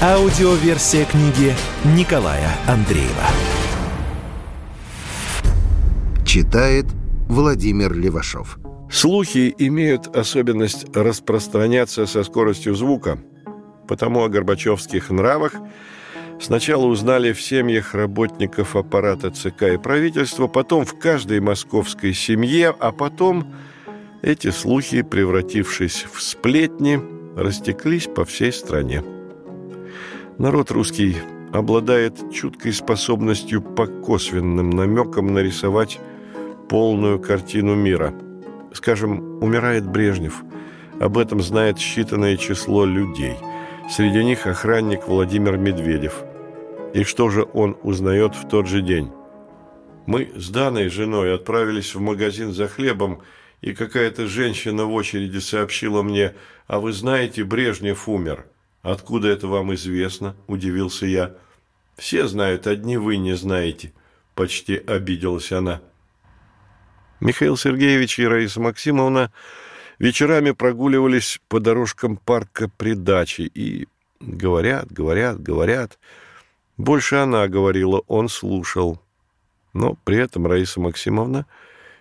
Аудиоверсия книги Николая Андреева. Читает Владимир Левашов. Слухи имеют особенность распространяться со скоростью звука, потому о горбачевских нравах сначала узнали в семьях работников аппарата ЦК и правительства, потом в каждой московской семье, а потом эти слухи, превратившись в сплетни, растеклись по всей стране. Народ русский обладает чуткой способностью по косвенным намекам нарисовать полную картину мира. Скажем, умирает Брежнев. Об этом знает считанное число людей. Среди них охранник Владимир Медведев. И что же он узнает в тот же день? Мы с Даной, женой, отправились в магазин за хлебом, и какая-то женщина в очереди сообщила мне, а вы знаете, Брежнев умер – «Откуда это вам известно?» – удивился я. «Все знают, одни вы не знаете», – почти обиделась она. Михаил Сергеевич и Раиса Максимовна вечерами прогуливались по дорожкам парка при даче и говорят, говорят, говорят. Больше она говорила, он слушал. Но при этом Раиса Максимовна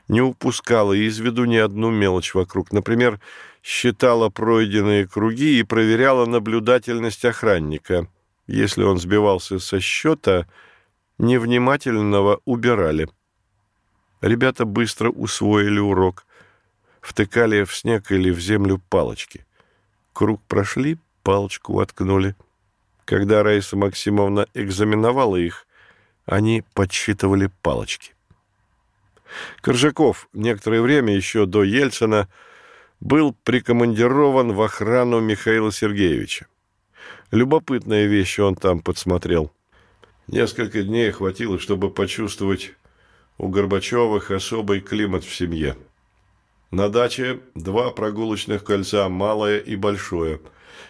не упускала из виду ни одну мелочь вокруг. Например, считала пройденные круги и проверяла наблюдательность охранника. Если он сбивался со счета, невнимательного убирали. Ребята быстро усвоили урок. Втыкали в снег или в землю палочки. Круг прошли, палочку воткнули. Когда Раиса Максимовна экзаменовала их, они подсчитывали палочки. Коржаков некоторое время еще до Ельцина – был прикомандирован в охрану Михаила Сергеевича. Любопытные вещи он там подсмотрел. Несколько дней хватило, чтобы почувствовать у Горбачевых особый климат в семье. На даче два прогулочных кольца, малое и большое.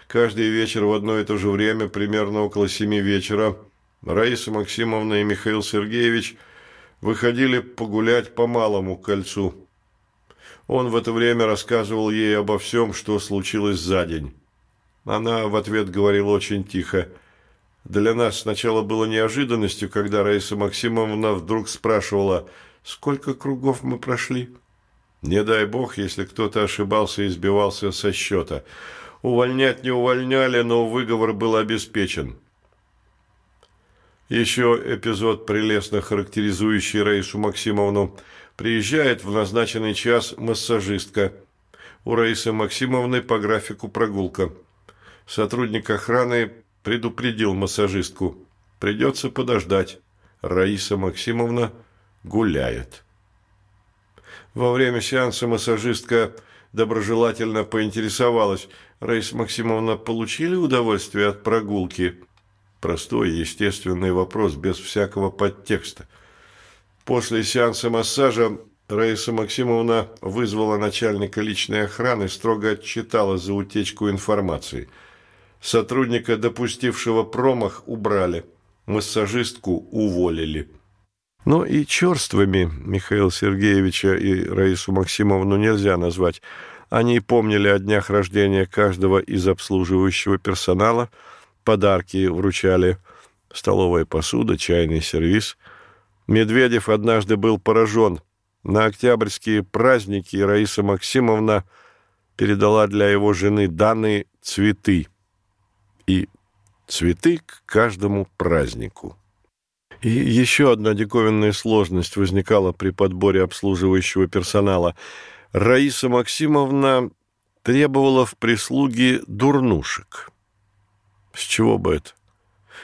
Каждый вечер в одно и то же время, примерно около семи вечера, Раиса Максимовна и Михаил Сергеевич выходили погулять по малому кольцу – он в это время рассказывал ей обо всем, что случилось за день. Она в ответ говорила очень тихо. Для нас сначала было неожиданностью, когда Раиса Максимовна вдруг спрашивала, сколько кругов мы прошли. Не дай бог, если кто-то ошибался и сбивался со счета. Увольнять не увольняли, но выговор был обеспечен. Еще эпизод, прелестно характеризующий Раису Максимовну – Приезжает в назначенный час массажистка. У Раисы Максимовны по графику прогулка. Сотрудник охраны предупредил массажистку. Придется подождать. Раиса Максимовна гуляет. Во время сеанса массажистка доброжелательно поинтересовалась. Раиса Максимовна, получили удовольствие от прогулки? Простой, естественный вопрос, без всякого подтекста. После сеанса массажа Раиса Максимовна вызвала начальника личной охраны, строго отчитала за утечку информации. Сотрудника, допустившего промах, убрали. Массажистку уволили. Но и черствыми Михаила Сергеевича и Раису Максимовну нельзя назвать. Они помнили о днях рождения каждого из обслуживающего персонала, подарки вручали, столовая посуда, чайный сервиз – Медведев однажды был поражен. На октябрьские праздники Раиса Максимовна передала для его жены данные цветы. И цветы к каждому празднику. И еще одна диковинная сложность возникала при подборе обслуживающего персонала. Раиса Максимовна требовала в прислуге дурнушек. С чего бы это?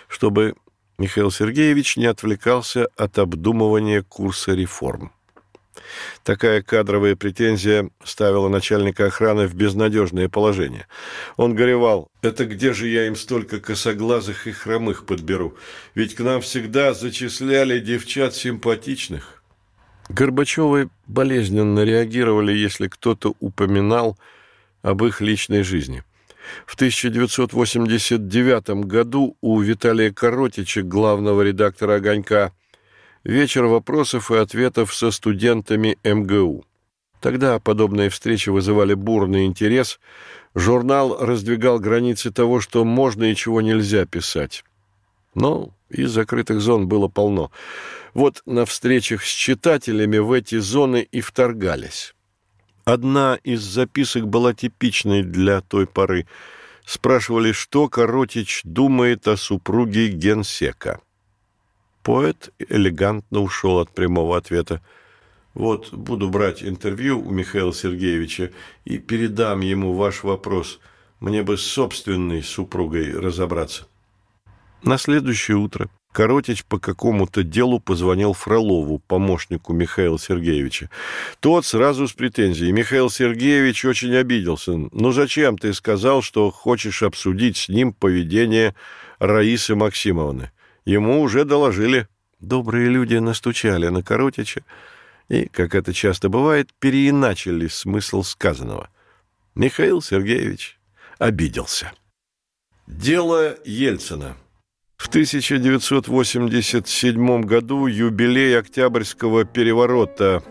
Чтобы Михаил Сергеевич не отвлекался от обдумывания курса реформ. Такая кадровая претензия ставила начальника охраны в безнадежное положение. Он горевал, это где же я им столько косоглазых и хромых подберу? Ведь к нам всегда зачисляли девчат симпатичных. Горбачевы болезненно реагировали, если кто-то упоминал об их личной жизни. В 1989 году у Виталия Коротича, главного редактора «Огонька», вечер вопросов и ответов со студентами МГУ. Тогда подобные встречи вызывали бурный интерес. Журнал раздвигал границы того, что можно и чего нельзя писать. Но из закрытых зон было полно. Вот на встречах с читателями в эти зоны и вторгались. Одна из записок была типичной для той поры. Спрашивали, что Коротич думает о супруге генсека. Поэт элегантно ушел от прямого ответа. «Вот буду брать интервью у Михаила Сергеевича и передам ему ваш вопрос. Мне бы с собственной супругой разобраться». На следующее утро Коротич по какому-то делу позвонил Фролову, помощнику Михаила Сергеевича. Тот сразу с претензией. Михаил Сергеевич очень обиделся. «Ну зачем ты сказал, что хочешь обсудить с ним поведение Раисы Максимовны? Ему уже доложили». Добрые люди настучали на Коротича и, как это часто бывает, переиначили смысл сказанного. Михаил Сергеевич обиделся. Дело Ельцина – в 1987 году юбилей Октябрьского переворота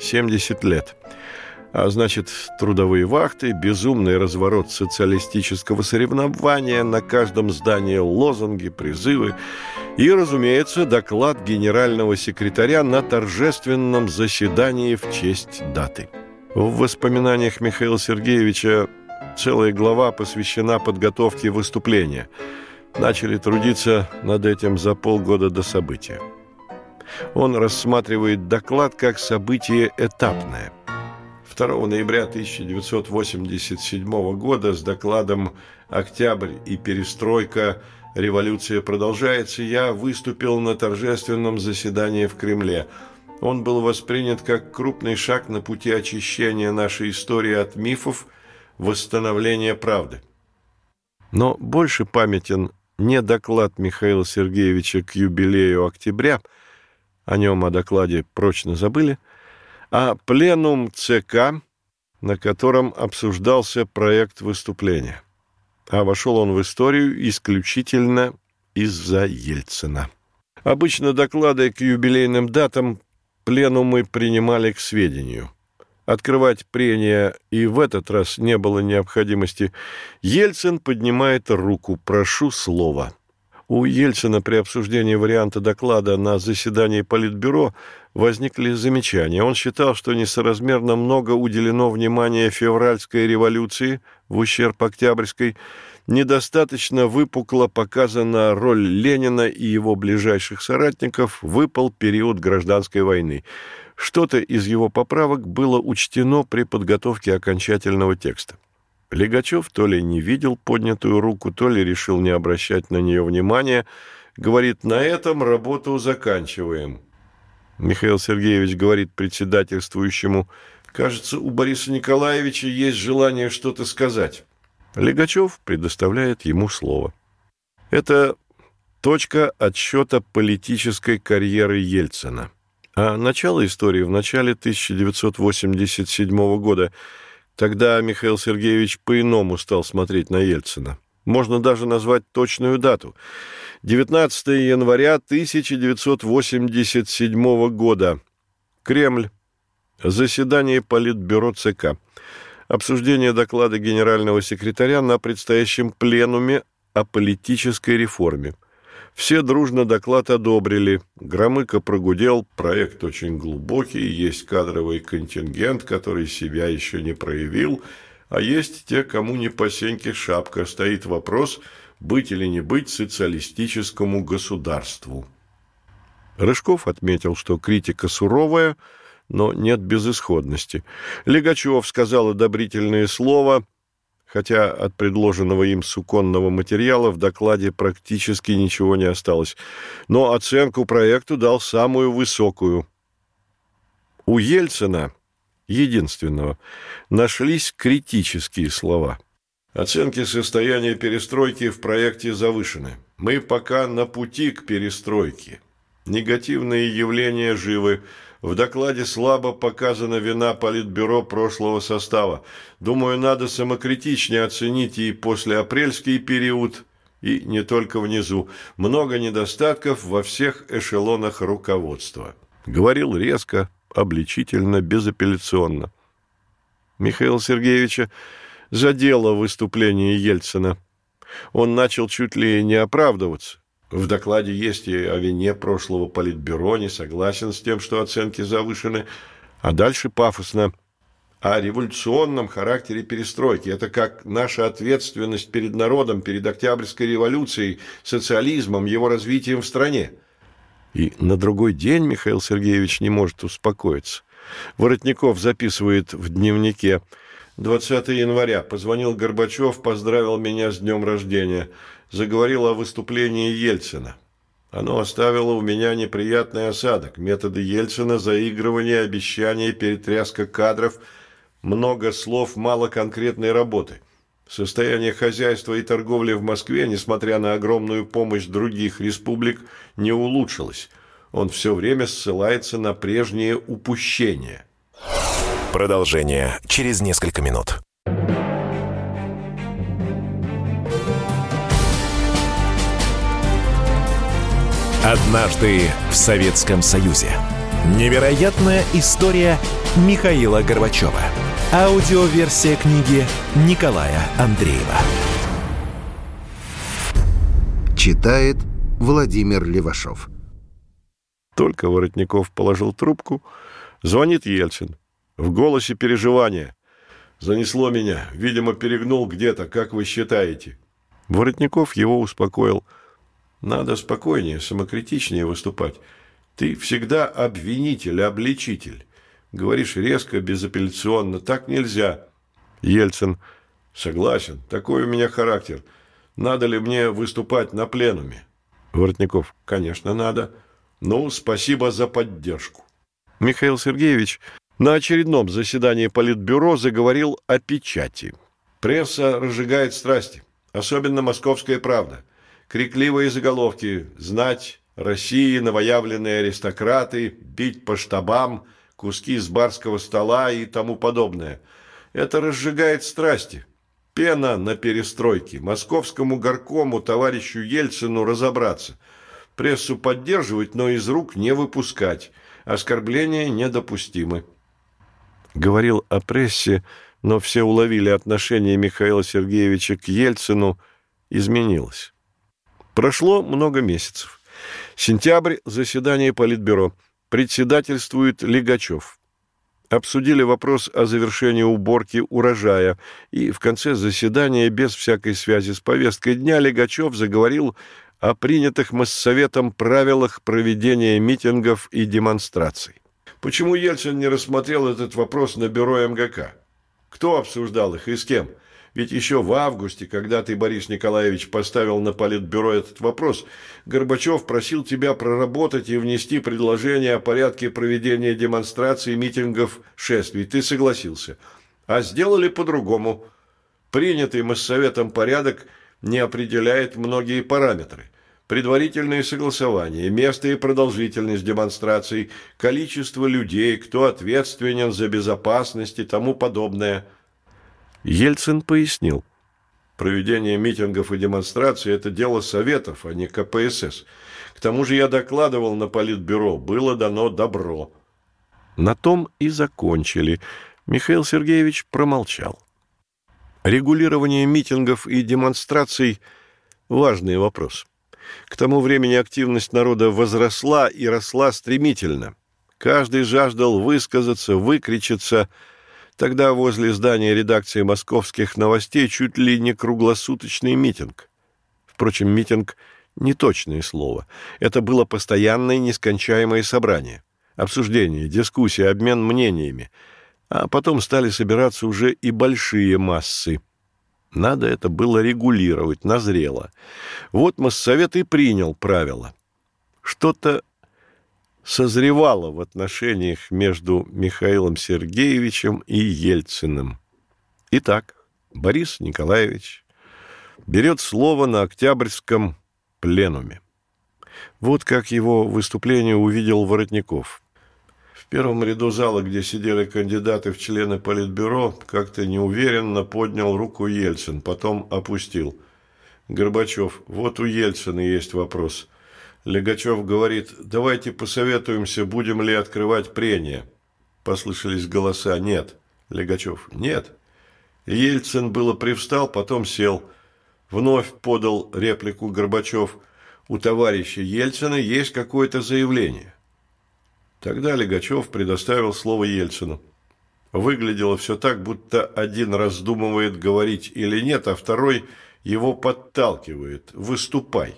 70 лет. А значит, трудовые вахты, безумный разворот социалистического соревнования, на каждом здании лозунги, призывы и, разумеется, доклад генерального секретаря на торжественном заседании в честь даты. В воспоминаниях Михаила Сергеевича целая глава посвящена подготовке выступления – начали трудиться над этим за полгода до события. Он рассматривает доклад как событие этапное. 2 ноября 1987 года с докладом «Октябрь и перестройка. Революция продолжается» я выступил на торжественном заседании в Кремле. Он был воспринят как крупный шаг на пути очищения нашей истории от мифов, восстановления правды. Но больше памятен не доклад Михаила Сергеевича к юбилею октября, о нем о докладе прочно забыли, а пленум ЦК, на котором обсуждался проект выступления. А вошел он в историю исключительно из-за Ельцина. Обычно доклады к юбилейным датам пленумы принимали к сведению – Открывать прения и в этот раз не было необходимости. Ельцин поднимает руку. «Прошу слова». У Ельцина при обсуждении варианта доклада на заседании Политбюро возникли замечания. Он считал, что несоразмерно много уделено внимания февральской революции в ущерб Октябрьской, недостаточно выпукло показана роль Ленина и его ближайших соратников, выпал период гражданской войны. Что-то из его поправок было учтено при подготовке окончательного текста. Легачев то ли не видел поднятую руку, то ли решил не обращать на нее внимания. Говорит, на этом работу заканчиваем. Михаил Сергеевич говорит председательствующему, кажется, у Бориса Николаевича есть желание что-то сказать. Легачев предоставляет ему слово. Это точка отсчета политической карьеры Ельцина. А начало истории в начале 1987 года. Тогда Михаил Сергеевич по-иному стал смотреть на Ельцина. Можно даже назвать точную дату. 19 января 1987 года. Кремль. Заседание Политбюро ЦК. Обсуждение доклада генерального секретаря на предстоящем пленуме о политической реформе. Все дружно доклад одобрили. Громыко прогудел, проект очень глубокий, есть кадровый контингент, который себя еще не проявил, а есть те, кому не по сеньке шапка. Стоит вопрос, быть или не быть социалистическому государству. Рыжков отметил, что критика суровая, но нет безысходности. Легачев сказал одобрительное слово – хотя от предложенного им суконного материала в докладе практически ничего не осталось. Но оценку проекту дал самую высокую. У Ельцина, единственного, нашлись критические слова. Оценки состояния перестройки в проекте завышены. Мы пока на пути к перестройке. Негативные явления живы. В докладе слабо показана вина Политбюро прошлого состава. Думаю, надо самокритичнее оценить и послеапрельский период, и не только внизу. Много недостатков во всех эшелонах руководства. Говорил резко, обличительно, безапелляционно. Михаила Сергеевича задело выступление Ельцина. Он начал чуть ли не оправдываться. В докладе есть и о вине прошлого политбюро, не согласен с тем, что оценки завышены, а дальше пафосно о революционном характере перестройки. Это как наша ответственность перед народом, перед Октябрьской революцией, социализмом, его развитием в стране. И на другой день Михаил Сергеевич не может успокоиться. Воротников записывает в дневнике 20 января. Позвонил Горбачев, поздравил меня с днем рождения заговорил о выступлении Ельцина. Оно оставило у меня неприятный осадок. Методы Ельцина, заигрывание, обещания, перетряска кадров, много слов, мало конкретной работы. Состояние хозяйства и торговли в Москве, несмотря на огромную помощь других республик, не улучшилось. Он все время ссылается на прежние упущения. Продолжение через несколько минут. Однажды в Советском Союзе. Невероятная история Михаила Горбачева. Аудиоверсия книги Николая Андреева. Читает Владимир Левашов. Только Воротников положил трубку, звонит Ельцин. В голосе переживания. «Занесло меня. Видимо, перегнул где-то, как вы считаете?» Воротников его успокоил – надо спокойнее, самокритичнее выступать. Ты всегда обвинитель, обличитель. Говоришь резко, безапелляционно. Так нельзя. Ельцин. Согласен. Такой у меня характер. Надо ли мне выступать на пленуме? Воротников. Конечно, надо. Ну, спасибо за поддержку. Михаил Сергеевич на очередном заседании Политбюро заговорил о печати. Пресса разжигает страсти. Особенно «Московская правда» крикливые заголовки «Знать России, новоявленные аристократы», «Бить по штабам», «Куски с барского стола» и тому подобное. Это разжигает страсти. Пена на перестройке. Московскому горкому товарищу Ельцину разобраться. Прессу поддерживать, но из рук не выпускать. Оскорбления недопустимы. Говорил о прессе, но все уловили отношение Михаила Сергеевича к Ельцину изменилось. Прошло много месяцев. Сентябрь – заседание Политбюро. Председательствует Легачев. Обсудили вопрос о завершении уборки урожая, и в конце заседания, без всякой связи с повесткой дня, Легачев заговорил о принятых Моссоветом правилах проведения митингов и демонстраций. Почему Ельцин не рассмотрел этот вопрос на бюро МГК? Кто обсуждал их и с кем? Ведь еще в августе, когда ты, Борис Николаевич, поставил на политбюро этот вопрос, Горбачев просил тебя проработать и внести предложение о порядке проведения демонстраций, митингов, шествий. Ты согласился. А сделали по-другому. Принятый Моссоветом порядок не определяет многие параметры. Предварительные согласования, место и продолжительность демонстраций, количество людей, кто ответственен за безопасность и тому подобное – Ельцин пояснил. Проведение митингов и демонстраций – это дело Советов, а не КПСС. К тому же я докладывал на Политбюро, было дано добро. На том и закончили. Михаил Сергеевич промолчал. Регулирование митингов и демонстраций – важный вопрос. К тому времени активность народа возросла и росла стремительно. Каждый жаждал высказаться, выкричиться – Тогда возле здания редакции московских новостей чуть ли не круглосуточный митинг. Впрочем, митинг – не точное слово. Это было постоянное нескончаемое собрание. Обсуждение, дискуссии, обмен мнениями. А потом стали собираться уже и большие массы. Надо это было регулировать, назрело. Вот Моссовет и принял правила. Что-то созревала в отношениях между Михаилом Сергеевичем и Ельциным. Итак, Борис Николаевич берет слово на Октябрьском пленуме. Вот как его выступление увидел Воротников. В первом ряду зала, где сидели кандидаты в члены Политбюро, как-то неуверенно поднял руку Ельцин, потом опустил. Горбачев, вот у Ельцина есть вопрос. Легачев говорит, давайте посоветуемся, будем ли открывать прения. Послышались голоса «нет». Легачев «нет». Ельцин было привстал, потом сел. Вновь подал реплику Горбачев – у товарища Ельцина есть какое-то заявление. Тогда Легачев предоставил слово Ельцину. Выглядело все так, будто один раздумывает, говорить или нет, а второй его подталкивает. «Выступай».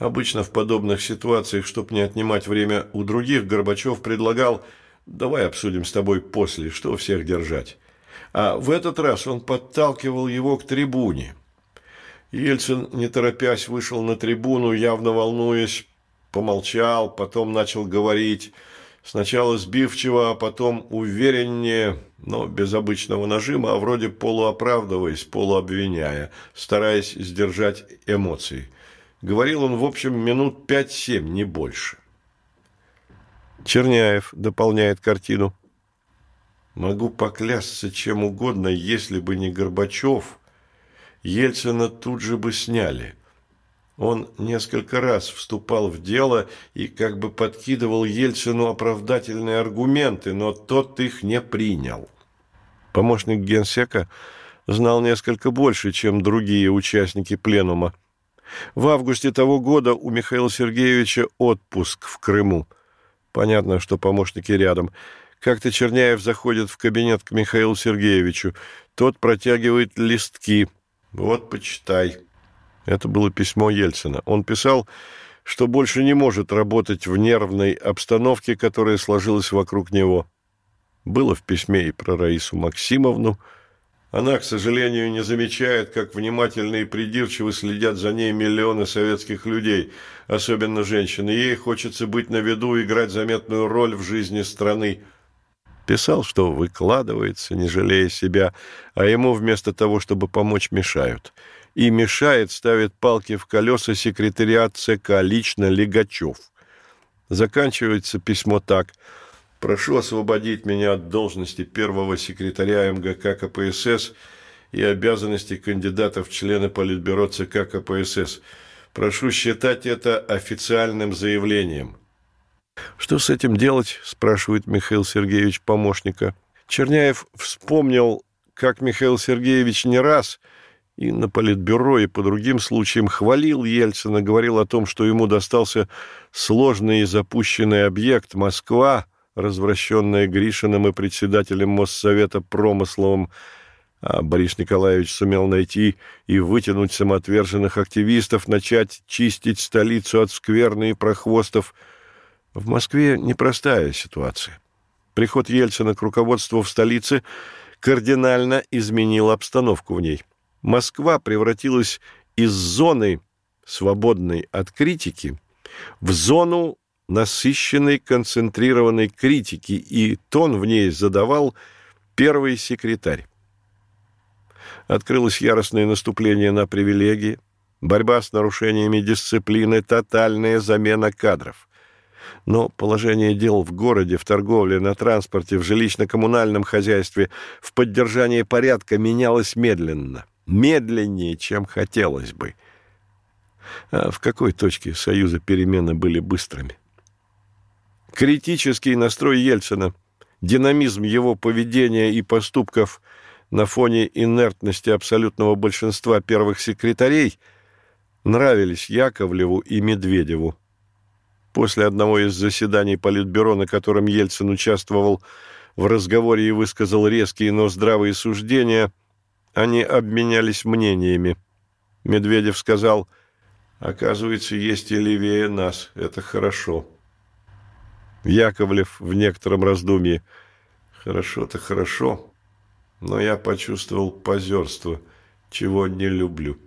Обычно в подобных ситуациях, чтобы не отнимать время у других, Горбачев предлагал «давай обсудим с тобой после, что всех держать». А в этот раз он подталкивал его к трибуне – Ельцин, не торопясь, вышел на трибуну, явно волнуясь, помолчал, потом начал говорить. Сначала сбивчиво, а потом увереннее, но без обычного нажима, а вроде полуоправдываясь, полуобвиняя, стараясь сдержать эмоции. Говорил он, в общем, минут пять-семь, не больше. Черняев дополняет картину. «Могу поклясться чем угодно, если бы не Горбачев», Ельцина тут же бы сняли. Он несколько раз вступал в дело и как бы подкидывал Ельцину оправдательные аргументы, но тот их не принял. Помощник генсека знал несколько больше, чем другие участники пленума. В августе того года у Михаила Сергеевича отпуск в Крыму. Понятно, что помощники рядом. Как-то Черняев заходит в кабинет к Михаилу Сергеевичу. Тот протягивает листки – вот, почитай. Это было письмо Ельцина. Он писал, что больше не может работать в нервной обстановке, которая сложилась вокруг него. Было в письме и про Раису Максимовну. Она, к сожалению, не замечает, как внимательно и придирчиво следят за ней миллионы советских людей, особенно женщины. Ей хочется быть на виду играть заметную роль в жизни страны. Писал, что выкладывается, не жалея себя, а ему вместо того, чтобы помочь, мешают. И мешает, ставит палки в колеса секретариат ЦК, лично Легачев. Заканчивается письмо так. «Прошу освободить меня от должности первого секретаря МГК КПСС и обязанностей кандидата в члены Политбюро ЦК КПСС. Прошу считать это официальным заявлением. «Что с этим делать?» – спрашивает Михаил Сергеевич помощника. Черняев вспомнил, как Михаил Сергеевич не раз и на Политбюро, и по другим случаям хвалил Ельцина, говорил о том, что ему достался сложный и запущенный объект Москва, развращенная Гришиным и председателем Моссовета Промысловым, а Борис Николаевич сумел найти и вытянуть самоотверженных активистов, начать чистить столицу от скверны и прохвостов – в Москве непростая ситуация. Приход Ельцина к руководству в столице кардинально изменил обстановку в ней. Москва превратилась из зоны, свободной от критики, в зону насыщенной концентрированной критики, и тон в ней задавал первый секретарь. Открылось яростное наступление на привилегии, борьба с нарушениями дисциплины, тотальная замена кадров – но положение дел в городе, в торговле, на транспорте, в жилищно-коммунальном хозяйстве, в поддержании порядка менялось медленно. Медленнее, чем хотелось бы. А в какой точке Союза перемены были быстрыми? Критический настрой Ельцина, динамизм его поведения и поступков на фоне инертности абсолютного большинства первых секретарей нравились Яковлеву и Медведеву. После одного из заседаний Политбюро, на котором Ельцин участвовал в разговоре и высказал резкие, но здравые суждения, они обменялись мнениями. Медведев сказал, «Оказывается, есть и левее нас. Это хорошо». Яковлев в некотором раздумье, «Хорошо-то хорошо, но я почувствовал позерство, чего не люблю».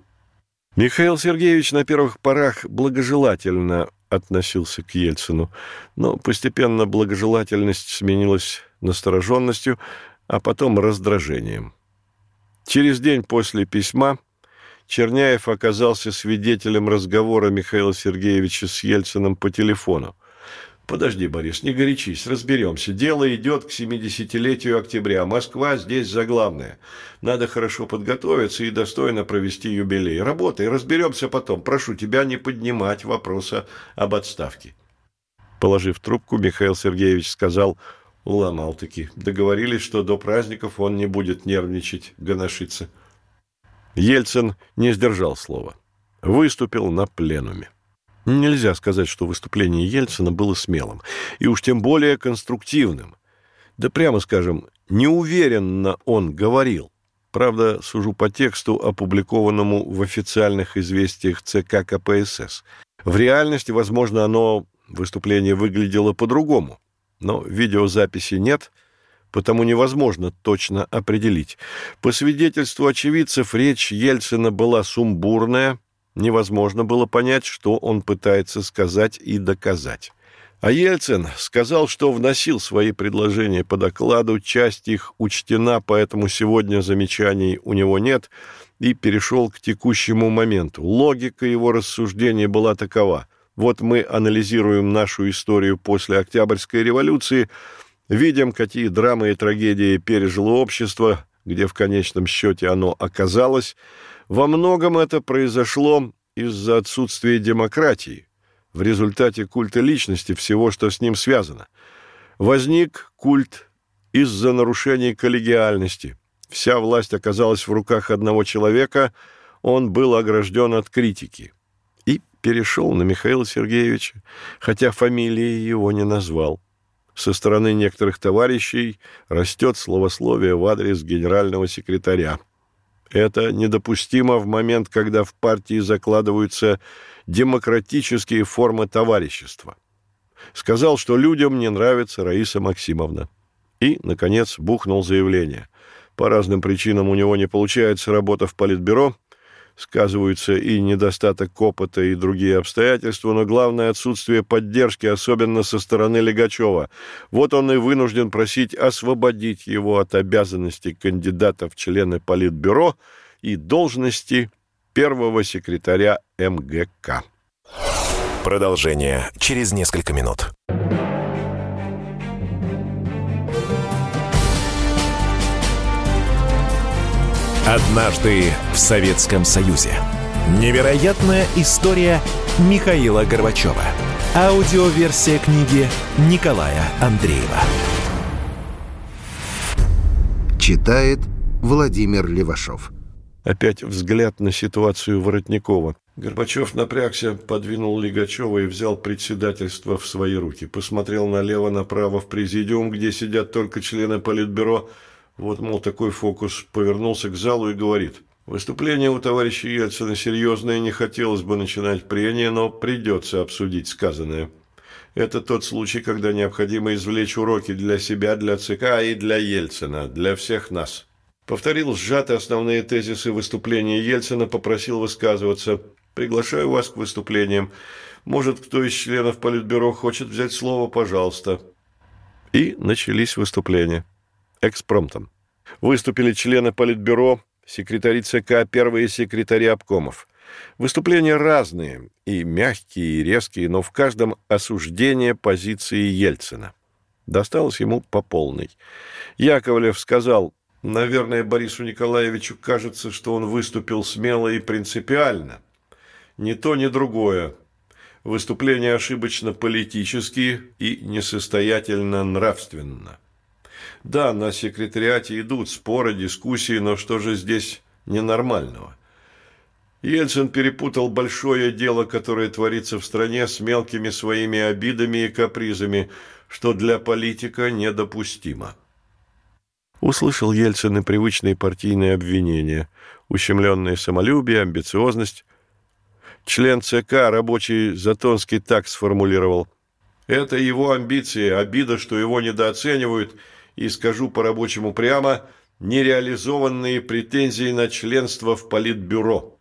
Михаил Сергеевич на первых порах благожелательно относился к Ельцину, но постепенно благожелательность сменилась настороженностью, а потом раздражением. Через день после письма Черняев оказался свидетелем разговора Михаила Сергеевича с Ельциным по телефону. Подожди, Борис, не горячись, разберемся. Дело идет к 70-летию октября. Москва здесь заглавная. Надо хорошо подготовиться и достойно провести юбилей. Работай, разберемся потом. Прошу тебя не поднимать вопроса об отставке. Положив трубку, Михаил Сергеевич сказал, уломал-таки. Договорились, что до праздников он не будет нервничать, гоношиться. Ельцин не сдержал слова. Выступил на пленуме. Нельзя сказать, что выступление Ельцина было смелым, и уж тем более конструктивным. Да прямо скажем, неуверенно он говорил. Правда, сужу по тексту, опубликованному в официальных известиях ЦК КПСС. В реальности, возможно, оно, выступление выглядело по-другому. Но видеозаписи нет, потому невозможно точно определить. По свидетельству очевидцев, речь Ельцина была сумбурная, Невозможно было понять, что он пытается сказать и доказать. А Ельцин сказал, что вносил свои предложения по докладу, часть их учтена, поэтому сегодня замечаний у него нет, и перешел к текущему моменту. Логика его рассуждения была такова. Вот мы анализируем нашу историю после Октябрьской революции, видим, какие драмы и трагедии пережило общество, где в конечном счете оно оказалось, во многом это произошло из-за отсутствия демократии, в результате культа личности всего, что с ним связано. Возник культ из-за нарушений коллегиальности. Вся власть оказалась в руках одного человека, он был огражден от критики. И перешел на Михаила Сергеевича, хотя фамилии его не назвал. Со стороны некоторых товарищей растет словословие в адрес генерального секретаря – это недопустимо в момент, когда в партии закладываются демократические формы товарищества. Сказал, что людям не нравится Раиса Максимовна. И, наконец, бухнул заявление. По разным причинам у него не получается работа в Политбюро, сказываются и недостаток опыта, и другие обстоятельства, но главное отсутствие поддержки, особенно со стороны Легачева. Вот он и вынужден просить освободить его от обязанностей кандидата в члены Политбюро и должности первого секретаря МГК. Продолжение через несколько минут. Однажды в Советском Союзе. Невероятная история Михаила Горбачева. Аудиоверсия книги Николая Андреева. Читает Владимир Левашов. Опять взгляд на ситуацию Воротникова. Горбачев напрягся, подвинул Лигачева и взял председательство в свои руки. Посмотрел налево-направо в президиум, где сидят только члены Политбюро, вот, мол, такой фокус. Повернулся к залу и говорит. Выступление у товарища Ельцина серьезное, не хотелось бы начинать прения, но придется обсудить сказанное. Это тот случай, когда необходимо извлечь уроки для себя, для ЦК и для Ельцина, для всех нас. Повторил сжатые основные тезисы выступления Ельцина, попросил высказываться. «Приглашаю вас к выступлениям. Может, кто из членов Политбюро хочет взять слово, пожалуйста». И начались выступления экспромтом. Выступили члены Политбюро, секретари ЦК, первые секретари обкомов. Выступления разные, и мягкие, и резкие, но в каждом осуждение позиции Ельцина. Досталось ему по полной. Яковлев сказал, наверное, Борису Николаевичу кажется, что он выступил смело и принципиально. Ни то, ни другое. Выступления ошибочно политические и несостоятельно нравственно. Да, на секретариате идут споры, дискуссии, но что же здесь ненормального? Ельцин перепутал большое дело, которое творится в стране, с мелкими своими обидами и капризами, что для политика недопустимо. Услышал Ельцин и привычные партийные обвинения, ущемленное самолюбие, амбициозность. Член ЦК, рабочий Затонский, так сформулировал. Это его амбиции, обида, что его недооценивают – и скажу по-рабочему прямо, нереализованные претензии на членство в Политбюро.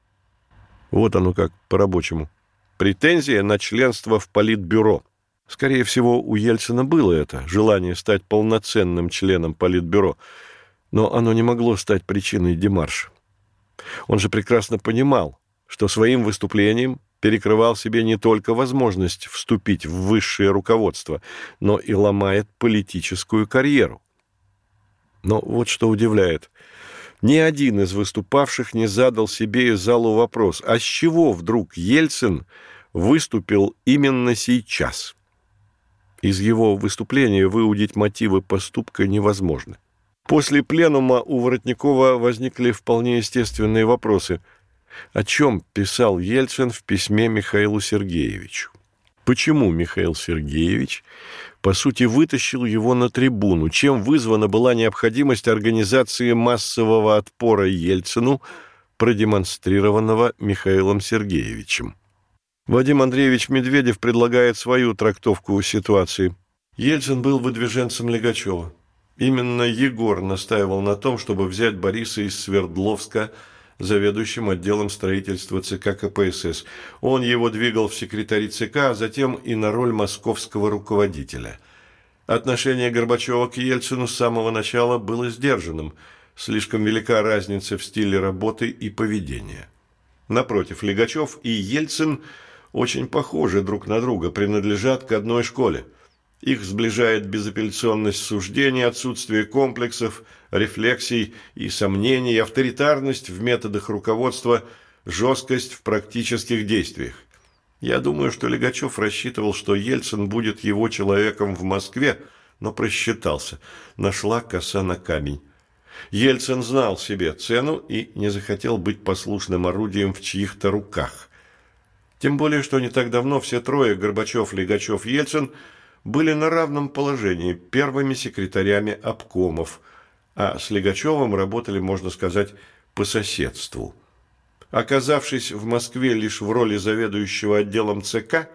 Вот оно как, по-рабочему. претензия на членство в Политбюро. Скорее всего, у Ельцина было это, желание стать полноценным членом Политбюро, но оно не могло стать причиной демарша. Он же прекрасно понимал, что своим выступлением перекрывал себе не только возможность вступить в высшее руководство, но и ломает политическую карьеру. Но вот что удивляет. Ни один из выступавших не задал себе и залу вопрос, а с чего вдруг Ельцин выступил именно сейчас? Из его выступления выудить мотивы поступка невозможно. После пленума у Воротникова возникли вполне естественные вопросы – о чем писал Ельцин в письме Михаилу Сергеевичу. Почему Михаил Сергеевич, по сути, вытащил его на трибуну? Чем вызвана была необходимость организации массового отпора Ельцину, продемонстрированного Михаилом Сергеевичем? Вадим Андреевич Медведев предлагает свою трактовку ситуации. Ельцин был выдвиженцем Легачева. Именно Егор настаивал на том, чтобы взять Бориса из Свердловска – заведующим отделом строительства ЦК КПСС. Он его двигал в секретари ЦК, а затем и на роль московского руководителя. Отношение Горбачева к Ельцину с самого начала было сдержанным. Слишком велика разница в стиле работы и поведения. Напротив, Легачев и Ельцин очень похожи друг на друга, принадлежат к одной школе – их сближает безапелляционность суждений, отсутствие комплексов, рефлексий и сомнений, авторитарность в методах руководства, жесткость в практических действиях. Я думаю, что Легачев рассчитывал, что Ельцин будет его человеком в Москве, но просчитался. Нашла коса на камень. Ельцин знал себе цену и не захотел быть послушным орудием в чьих-то руках. Тем более, что не так давно все трое, Горбачев, Легачев, Ельцин – были на равном положении первыми секретарями обкомов, а с Легачевым работали, можно сказать, по соседству. Оказавшись в Москве лишь в роли заведующего отделом ЦК,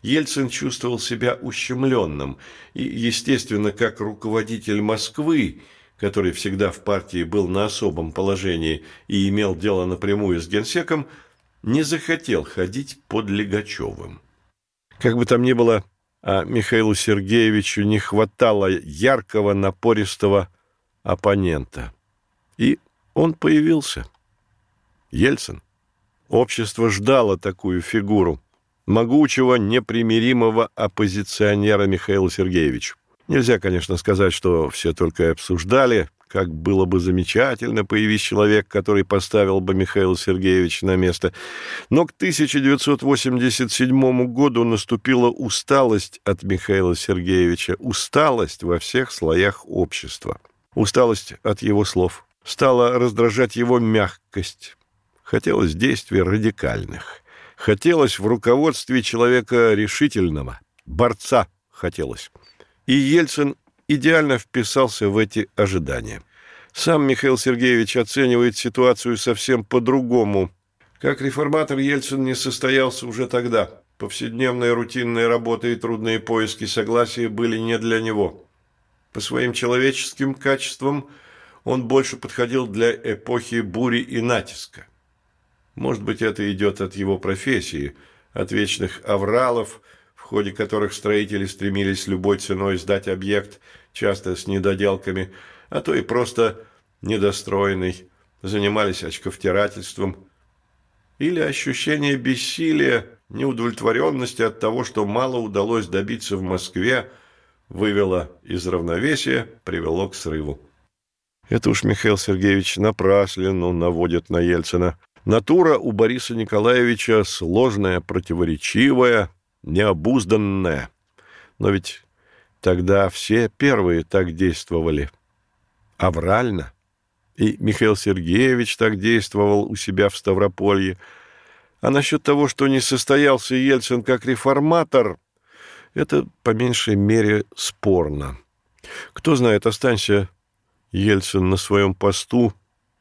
Ельцин чувствовал себя ущемленным и, естественно, как руководитель Москвы, который всегда в партии был на особом положении и имел дело напрямую с генсеком, не захотел ходить под Легачевым. Как бы там ни было, Михаилу Сергеевичу не хватало яркого, напористого оппонента. И он появился. Ельцин. Общество ждало такую фигуру, могучего, непримиримого оппозиционера Михаила Сергеевича. Нельзя, конечно, сказать, что все только обсуждали, как было бы замечательно, появись человек, который поставил бы Михаила Сергеевича на место. Но к 1987 году наступила усталость от Михаила Сергеевича, усталость во всех слоях общества. Усталость от его слов. Стала раздражать его мягкость. Хотелось действий радикальных. Хотелось в руководстве человека решительного, борца хотелось. И Ельцин идеально вписался в эти ожидания. Сам Михаил Сергеевич оценивает ситуацию совсем по-другому. Как реформатор Ельцин не состоялся уже тогда. Повседневная рутинная работа и трудные поиски согласия были не для него. По своим человеческим качествам он больше подходил для эпохи бури и натиска. Может быть, это идет от его профессии, от вечных авралов, ходе которых строители стремились любой ценой сдать объект – часто с недоделками, а то и просто недостроенный, занимались очковтирательством. Или ощущение бессилия, неудовлетворенности от того, что мало удалось добиться в Москве, вывело из равновесия, привело к срыву. Это уж Михаил Сергеевич напраслину наводит на Ельцина. Натура у Бориса Николаевича сложная, противоречивая, необузданная. Но ведь Тогда все первые так действовали. Аврально. И Михаил Сергеевич так действовал у себя в Ставрополье. А насчет того, что не состоялся Ельцин как реформатор, это по меньшей мере спорно. Кто знает, останься Ельцин на своем посту,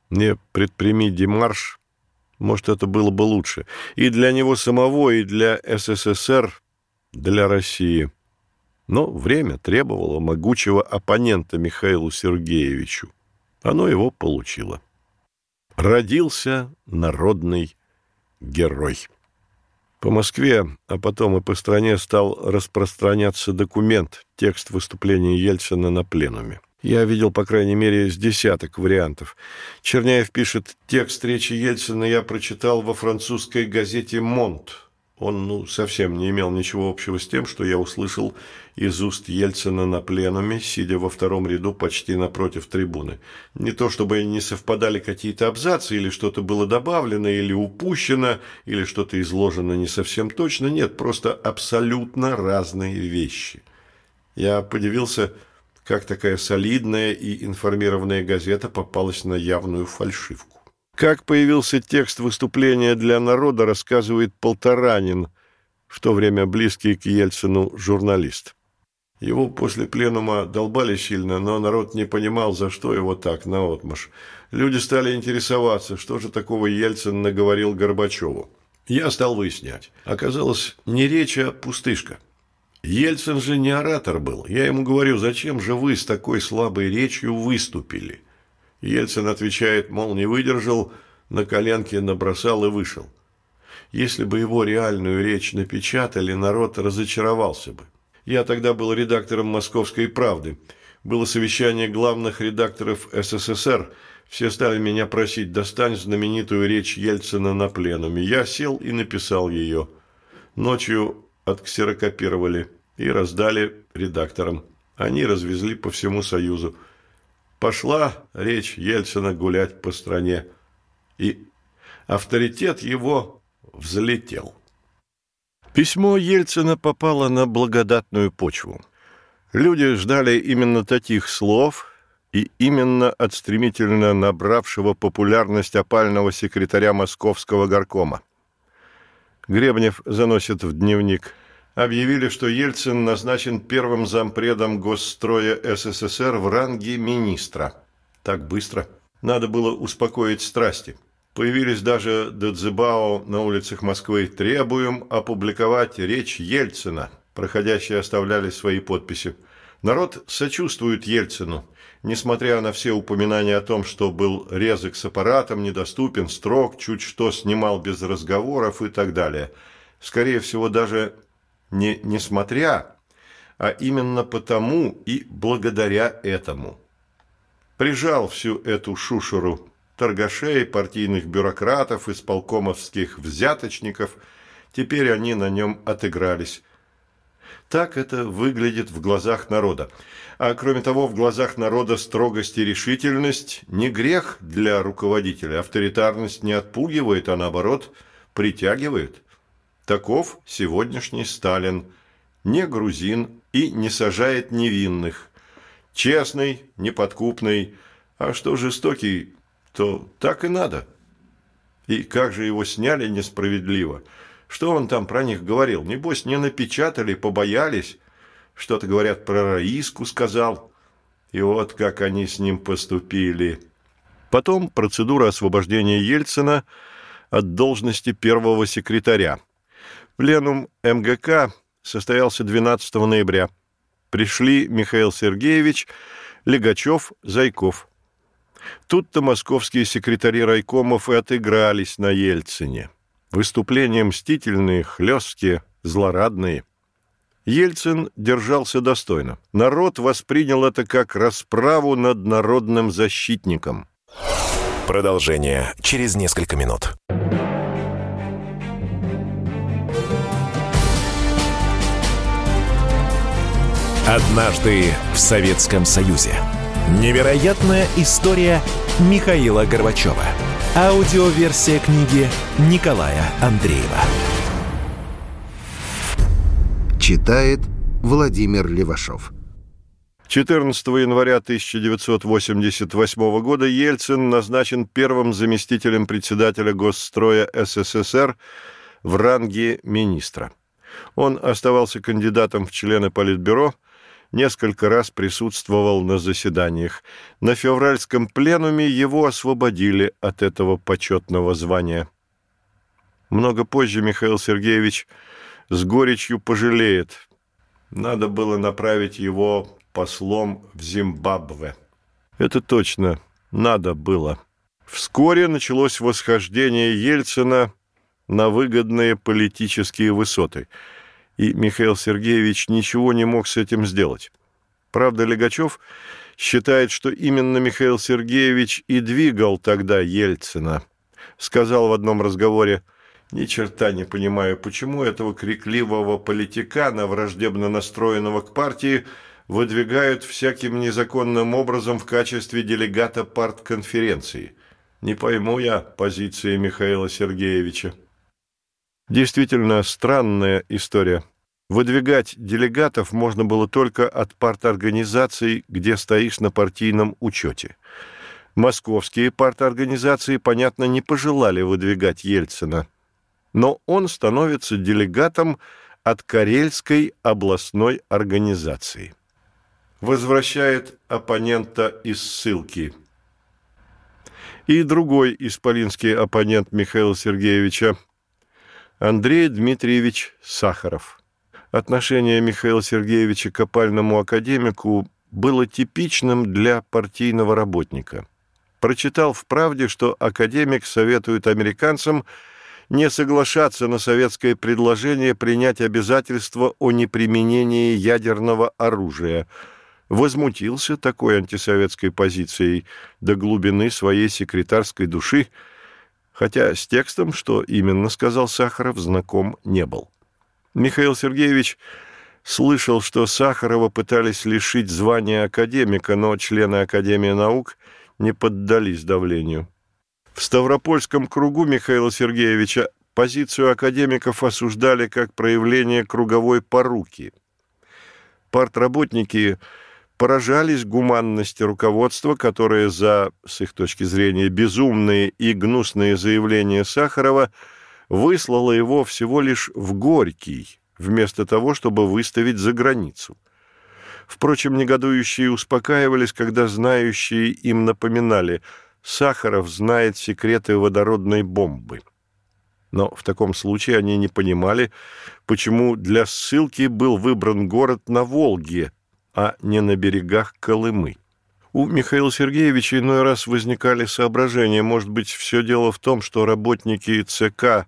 не предприми демарш, может, это было бы лучше. И для него самого, и для СССР, для России. Но время требовало могучего оппонента Михаилу Сергеевичу. Оно его получило. Родился народный герой. По Москве, а потом и по стране стал распространяться документ, текст выступления Ельцина на пленуме. Я видел, по крайней мере, с десяток вариантов. Черняев пишет, текст речи Ельцина я прочитал во французской газете «Монт». Он ну, совсем не имел ничего общего с тем, что я услышал из уст Ельцина на пленуме, сидя во втором ряду почти напротив трибуны. Не то чтобы не совпадали какие-то абзацы, или что-то было добавлено, или упущено, или что-то изложено не совсем точно. Нет, просто абсолютно разные вещи. Я подивился, как такая солидная и информированная газета попалась на явную фальшивку. Как появился текст выступления для народа, рассказывает Полторанин, в то время близкий к Ельцину журналист. Его после пленума долбали сильно, но народ не понимал, за что его так, наотмашь. Люди стали интересоваться, что же такого Ельцин наговорил Горбачеву. Я стал выяснять. Оказалось, не речь, а пустышка. Ельцин же не оратор был. Я ему говорю, зачем же вы с такой слабой речью выступили? Ельцин отвечает, мол, не выдержал, на коленке набросал и вышел. Если бы его реальную речь напечатали, народ разочаровался бы. Я тогда был редактором «Московской правды». Было совещание главных редакторов СССР. Все стали меня просить, достань знаменитую речь Ельцина на пленуме. Я сел и написал ее. Ночью отксерокопировали и раздали редакторам. Они развезли по всему Союзу. Пошла речь Ельцина гулять по стране, и авторитет его взлетел. Письмо Ельцина попало на благодатную почву. Люди ждали именно таких слов и именно от стремительно набравшего популярность опального секретаря московского горкома. Гребнев заносит в дневник – объявили, что Ельцин назначен первым зампредом Госстроя СССР в ранге министра. Так быстро. Надо было успокоить страсти. Появились даже Дедзебао на улицах Москвы. Требуем опубликовать речь Ельцина. Проходящие оставляли свои подписи. Народ сочувствует Ельцину, несмотря на все упоминания о том, что был резок с аппаратом, недоступен, строг, чуть что снимал без разговоров и так далее. Скорее всего, даже не несмотря, а именно потому и благодаря этому. Прижал всю эту шушеру торгашей, партийных бюрократов, исполкомовских взяточников, теперь они на нем отыгрались. Так это выглядит в глазах народа. А кроме того, в глазах народа строгость и решительность не грех для руководителя. Авторитарность не отпугивает, а наоборот притягивает. Таков сегодняшний Сталин, не грузин и не сажает невинных. Честный, неподкупный, а что жестокий, то так и надо. И как же его сняли несправедливо? Что он там про них говорил? Небось, не напечатали, побоялись. Что-то, говорят, про Раиску сказал. И вот как они с ним поступили. Потом процедура освобождения Ельцина от должности первого секретаря – Пленум МГК состоялся 12 ноября. Пришли Михаил Сергеевич, Легачев, Зайков. Тут-то московские секретари райкомов и отыгрались на Ельцине. Выступления мстительные, хлесткие, злорадные. Ельцин держался достойно. Народ воспринял это как расправу над народным защитником. Продолжение через несколько минут. Однажды в Советском Союзе. Невероятная история Михаила Горбачева. Аудиоверсия книги Николая Андреева. Читает Владимир Левашов. 14 января 1988 года Ельцин назначен первым заместителем председателя Госстроя СССР в ранге министра. Он оставался кандидатом в члены Политбюро – несколько раз присутствовал на заседаниях. На февральском пленуме его освободили от этого почетного звания. Много позже Михаил Сергеевич с горечью пожалеет. Надо было направить его послом в Зимбабве. Это точно, надо было. Вскоре началось восхождение Ельцина на выгодные политические высоты, и Михаил Сергеевич ничего не мог с этим сделать. Правда, Легачев считает, что именно Михаил Сергеевич и двигал тогда Ельцина. Сказал в одном разговоре, «Ни черта не понимаю, почему этого крикливого политикана, враждебно настроенного к партии, выдвигают всяким незаконным образом в качестве делегата партконференции. Не пойму я позиции Михаила Сергеевича». Действительно странная история. Выдвигать делегатов можно было только от парторганизаций, где стоишь на партийном учете. Московские парторганизации, понятно, не пожелали выдвигать Ельцина. Но он становится делегатом от Карельской областной организации. Возвращает оппонента из ссылки. И другой исполинский оппонент Михаила Сергеевича, Андрей Дмитриевич Сахаров – Отношение Михаила Сергеевича к опальному академику было типичным для партийного работника. Прочитал в «Правде», что академик советует американцам не соглашаться на советское предложение принять обязательство о неприменении ядерного оружия. Возмутился такой антисоветской позицией до глубины своей секретарской души, хотя с текстом, что именно сказал Сахаров, знаком не был. Михаил Сергеевич слышал, что Сахарова пытались лишить звания академика, но члены Академии наук не поддались давлению. В Ставропольском кругу Михаила Сергеевича позицию академиков осуждали как проявление круговой поруки. Партработники поражались гуманности руководства, которое за, с их точки зрения, безумные и гнусные заявления Сахарова – выслала его всего лишь в Горький, вместо того, чтобы выставить за границу. Впрочем, негодующие успокаивались, когда знающие им напоминали «Сахаров знает секреты водородной бомбы». Но в таком случае они не понимали, почему для ссылки был выбран город на Волге, а не на берегах Колымы. У Михаила Сергеевича иной раз возникали соображения. Может быть, все дело в том, что работники ЦК,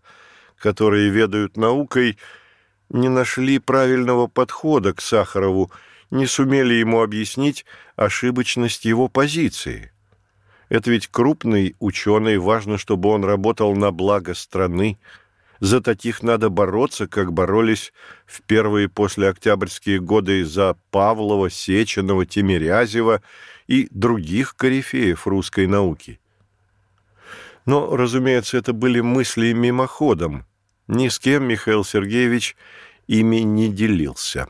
которые ведают наукой, не нашли правильного подхода к Сахарову, не сумели ему объяснить ошибочность его позиции. Это ведь крупный ученый, важно, чтобы он работал на благо страны. За таких надо бороться, как боролись в первые послеоктябрьские годы за Павлова, Сеченова, Тимирязева – и других корифеев русской науки. Но, разумеется, это были мысли мимоходом. Ни с кем Михаил Сергеевич ими не делился.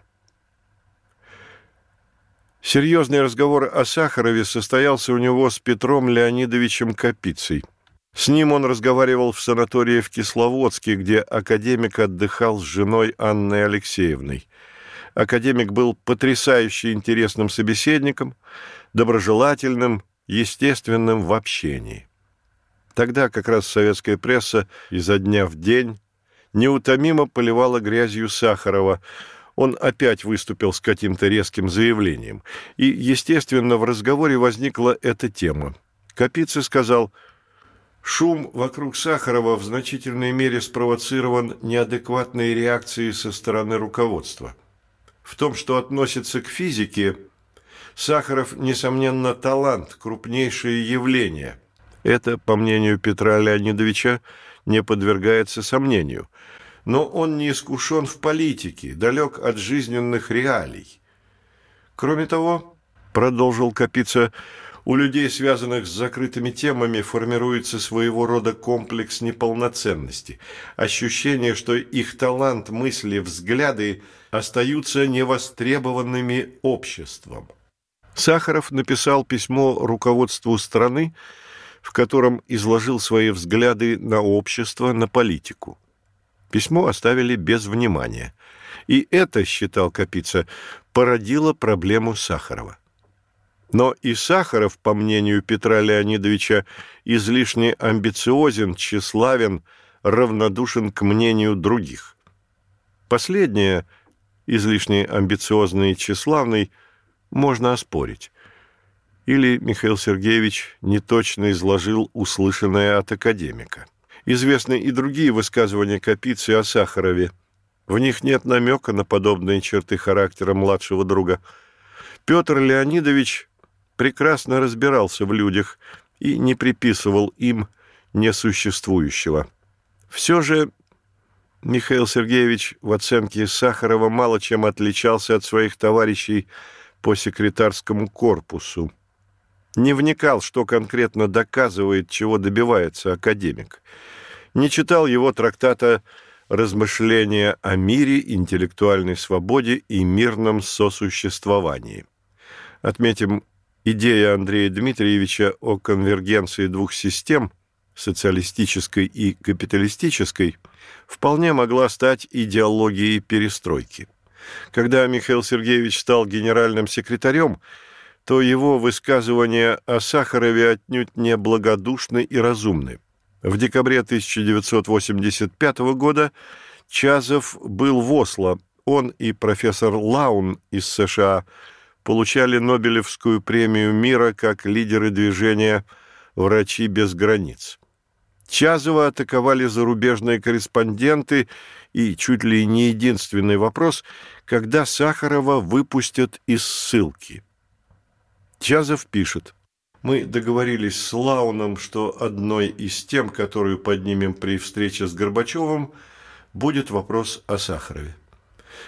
Серьезный разговор о Сахарове состоялся у него с Петром Леонидовичем Капицей. С ним он разговаривал в санатории в Кисловодске, где академик отдыхал с женой Анной Алексеевной. Академик был потрясающе интересным собеседником, доброжелательным, естественным в общении. Тогда как раз советская пресса изо дня в день неутомимо поливала грязью Сахарова. Он опять выступил с каким-то резким заявлением. И, естественно, в разговоре возникла эта тема. Капица сказал, «Шум вокруг Сахарова в значительной мере спровоцирован неадекватной реакцией со стороны руководства. В том, что относится к физике – Сахаров, несомненно, талант, крупнейшее явление. Это, по мнению Петра Леонидовича, не подвергается сомнению. Но он не искушен в политике, далек от жизненных реалий. Кроме того, продолжил Капица, у людей, связанных с закрытыми темами, формируется своего рода комплекс неполноценности, ощущение, что их талант, мысли, взгляды остаются невостребованными обществом. Сахаров написал письмо руководству страны, в котором изложил свои взгляды на общество, на политику. Письмо оставили без внимания. И это, считал Капица, породило проблему Сахарова. Но и Сахаров, по мнению Петра Леонидовича, излишне амбициозен, тщеславен, равнодушен к мнению других. Последнее, излишне амбициозный и тщеславный – можно оспорить. Или Михаил Сергеевич неточно изложил услышанное от академика. Известны и другие высказывания Капицы о Сахарове. В них нет намека на подобные черты характера младшего друга. Петр Леонидович прекрасно разбирался в людях и не приписывал им несуществующего. Все же Михаил Сергеевич в оценке Сахарова мало чем отличался от своих товарищей по секретарскому корпусу. Не вникал, что конкретно доказывает, чего добивается академик. Не читал его трактата «Размышления о мире, интеллектуальной свободе и мирном сосуществовании». Отметим, идея Андрея Дмитриевича о конвергенции двух систем – социалистической и капиталистической, вполне могла стать идеологией перестройки. Когда Михаил Сергеевич стал генеральным секретарем, то его высказывания о Сахарове отнюдь не благодушны и разумны. В декабре 1985 года Чазов был в Осло. Он и профессор Лаун из США получали Нобелевскую премию мира как лидеры движения «Врачи без границ». Чазова атаковали зарубежные корреспонденты, и чуть ли не единственный вопрос, когда Сахарова выпустят из ссылки. Чазов пишет. Мы договорились с Лауном, что одной из тем, которую поднимем при встрече с Горбачевым, будет вопрос о Сахарове.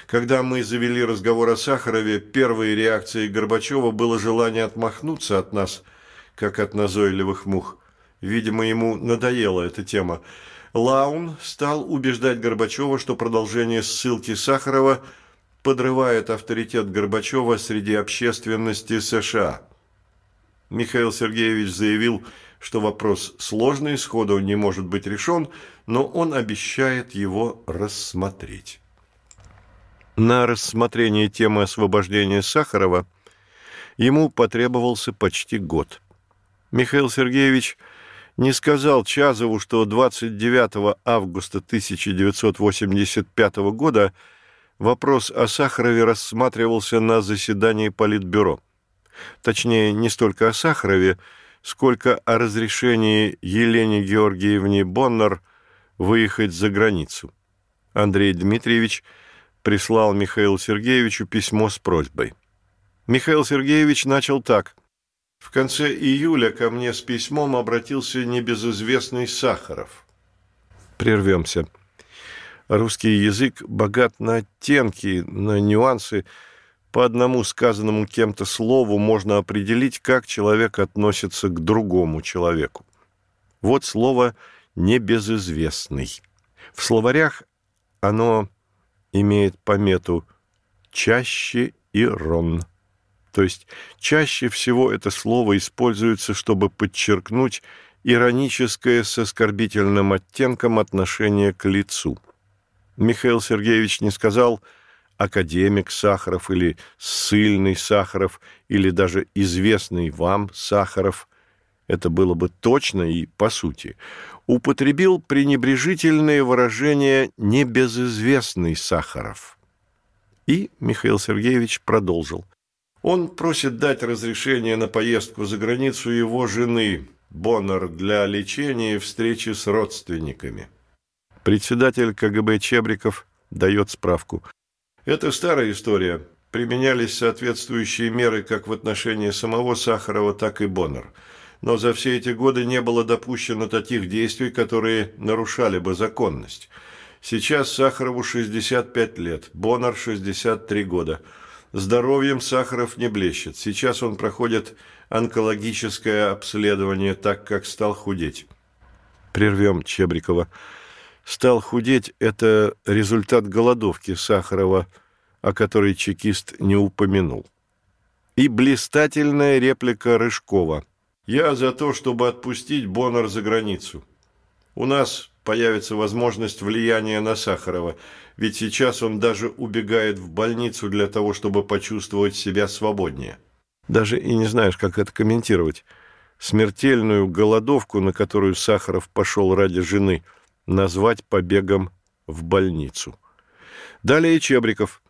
Когда мы завели разговор о Сахарове, первой реакцией Горбачева было желание отмахнуться от нас, как от назойливых мух – Видимо, ему надоела эта тема. Лаун стал убеждать Горбачева, что продолжение ссылки Сахарова подрывает авторитет Горбачева среди общественности США. Михаил Сергеевич заявил, что вопрос сложный, сходу не может быть решен, но он обещает его рассмотреть. На рассмотрение темы освобождения Сахарова ему потребовался почти год. Михаил Сергеевич – не сказал Чазову, что 29 августа 1985 года вопрос о Сахарове рассматривался на заседании Политбюро. Точнее, не столько о Сахарове, сколько о разрешении Елене Георгиевне Боннер выехать за границу. Андрей Дмитриевич прислал Михаилу Сергеевичу письмо с просьбой. Михаил Сергеевич начал так – в конце июля ко мне с письмом обратился небезызвестный Сахаров. Прервемся. Русский язык богат на оттенки, на нюансы. По одному сказанному кем-то слову можно определить, как человек относится к другому человеку. Вот слово «небезызвестный». В словарях оно имеет помету «чаще и рон». То есть чаще всего это слово используется, чтобы подчеркнуть ироническое с оскорбительным оттенком отношение к лицу. Михаил Сергеевич не сказал академик Сахаров или ссыльный Сахаров или даже известный вам Сахаров. Это было бы точно и по сути. Употребил пренебрежительное выражение «небезызвестный Сахаров». И Михаил Сергеевич продолжил. Он просит дать разрешение на поездку за границу его жены, Боннер, для лечения и встречи с родственниками. Председатель КГБ Чебриков дает справку. Это старая история. Применялись соответствующие меры как в отношении самого Сахарова, так и Боннер. Но за все эти годы не было допущено таких действий, которые нарушали бы законность. Сейчас Сахарову 65 лет, Боннер 63 года – Здоровьем Сахаров не блещет. Сейчас он проходит онкологическое обследование, так как стал худеть. Прервем Чебрикова. Стал худеть – это результат голодовки Сахарова, о которой чекист не упомянул. И блистательная реплика Рыжкова. «Я за то, чтобы отпустить Боннер за границу. У нас появится возможность влияния на Сахарова, ведь сейчас он даже убегает в больницу для того, чтобы почувствовать себя свободнее. Даже и не знаешь, как это комментировать. Смертельную голодовку, на которую Сахаров пошел ради жены, назвать побегом в больницу. Далее Чебриков.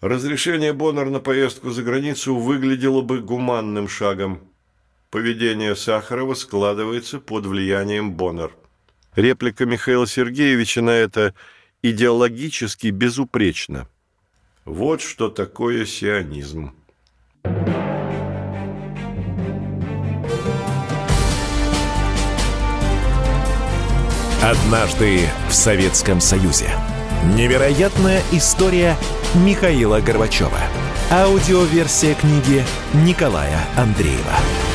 Разрешение Боннер на поездку за границу выглядело бы гуманным шагом. Поведение Сахарова складывается под влиянием Боннер. Реплика Михаила Сергеевича на это идеологически безупречна. Вот что такое сионизм. Однажды в Советском Союзе. Невероятная история Михаила Горбачева. Аудиоверсия книги Николая Андреева.